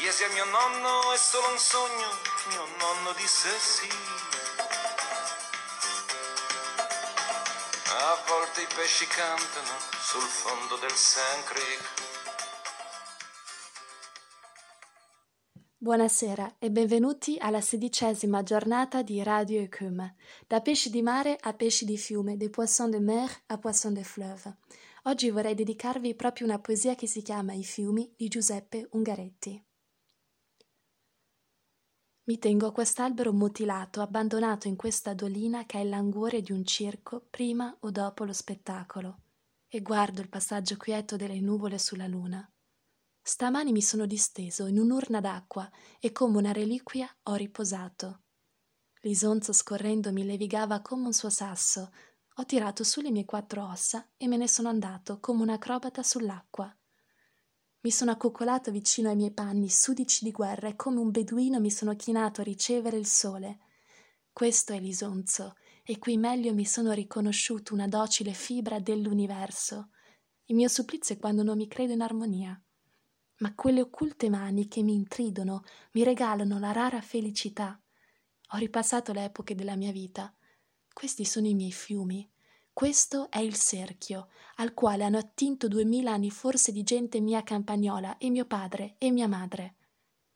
Chiesi a mio nonno, è solo un sogno, mio nonno disse sì. A volte i pesci cantano sul fondo del Sand Creek. Buonasera e benvenuti alla sedicesima giornata di Radio Ecume, da pesci di mare a pesci di fiume, de poissons de mer a poissons de fleuve. Oggi vorrei dedicarvi proprio una poesia che si chiama I fiumi di Giuseppe Ungaretti. Mi tengo a quest'albero mutilato, abbandonato in questa dolina che è il languore di un circo prima o dopo lo spettacolo, e guardo il passaggio quieto delle nuvole sulla luna. Stamani mi sono disteso in un'urna d'acqua e come una reliquia ho riposato. L'isonzo scorrendo mi levigava come un suo sasso. Ho tirato su le mie quattro ossa e me ne sono andato come un acrobata sull'acqua. Mi sono accoccolato vicino ai miei panni sudici di guerra e come un beduino mi sono chinato a ricevere il sole. Questo è l'isonzo, e qui meglio mi sono riconosciuto una docile fibra dell'universo. Il mio supplizio è quando non mi credo in armonia ma quelle occulte mani che mi intridono mi regalano la rara felicità. Ho ripassato le epoche della mia vita. Questi sono i miei fiumi. Questo è il cerchio, al quale hanno attinto duemila anni forse di gente mia campagnola e mio padre e mia madre.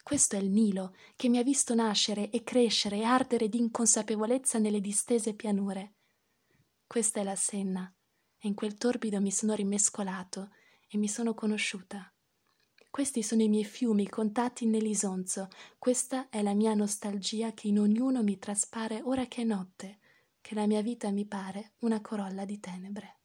Questo è il Nilo, che mi ha visto nascere e crescere e ardere di inconsapevolezza nelle distese pianure. Questa è la Senna, e in quel torbido mi sono rimescolato e mi sono conosciuta. Questi sono i miei fiumi contati nell'isonzo, questa è la mia nostalgia che in ognuno mi traspare ora che è notte, che la mia vita mi pare una corolla di tenebre.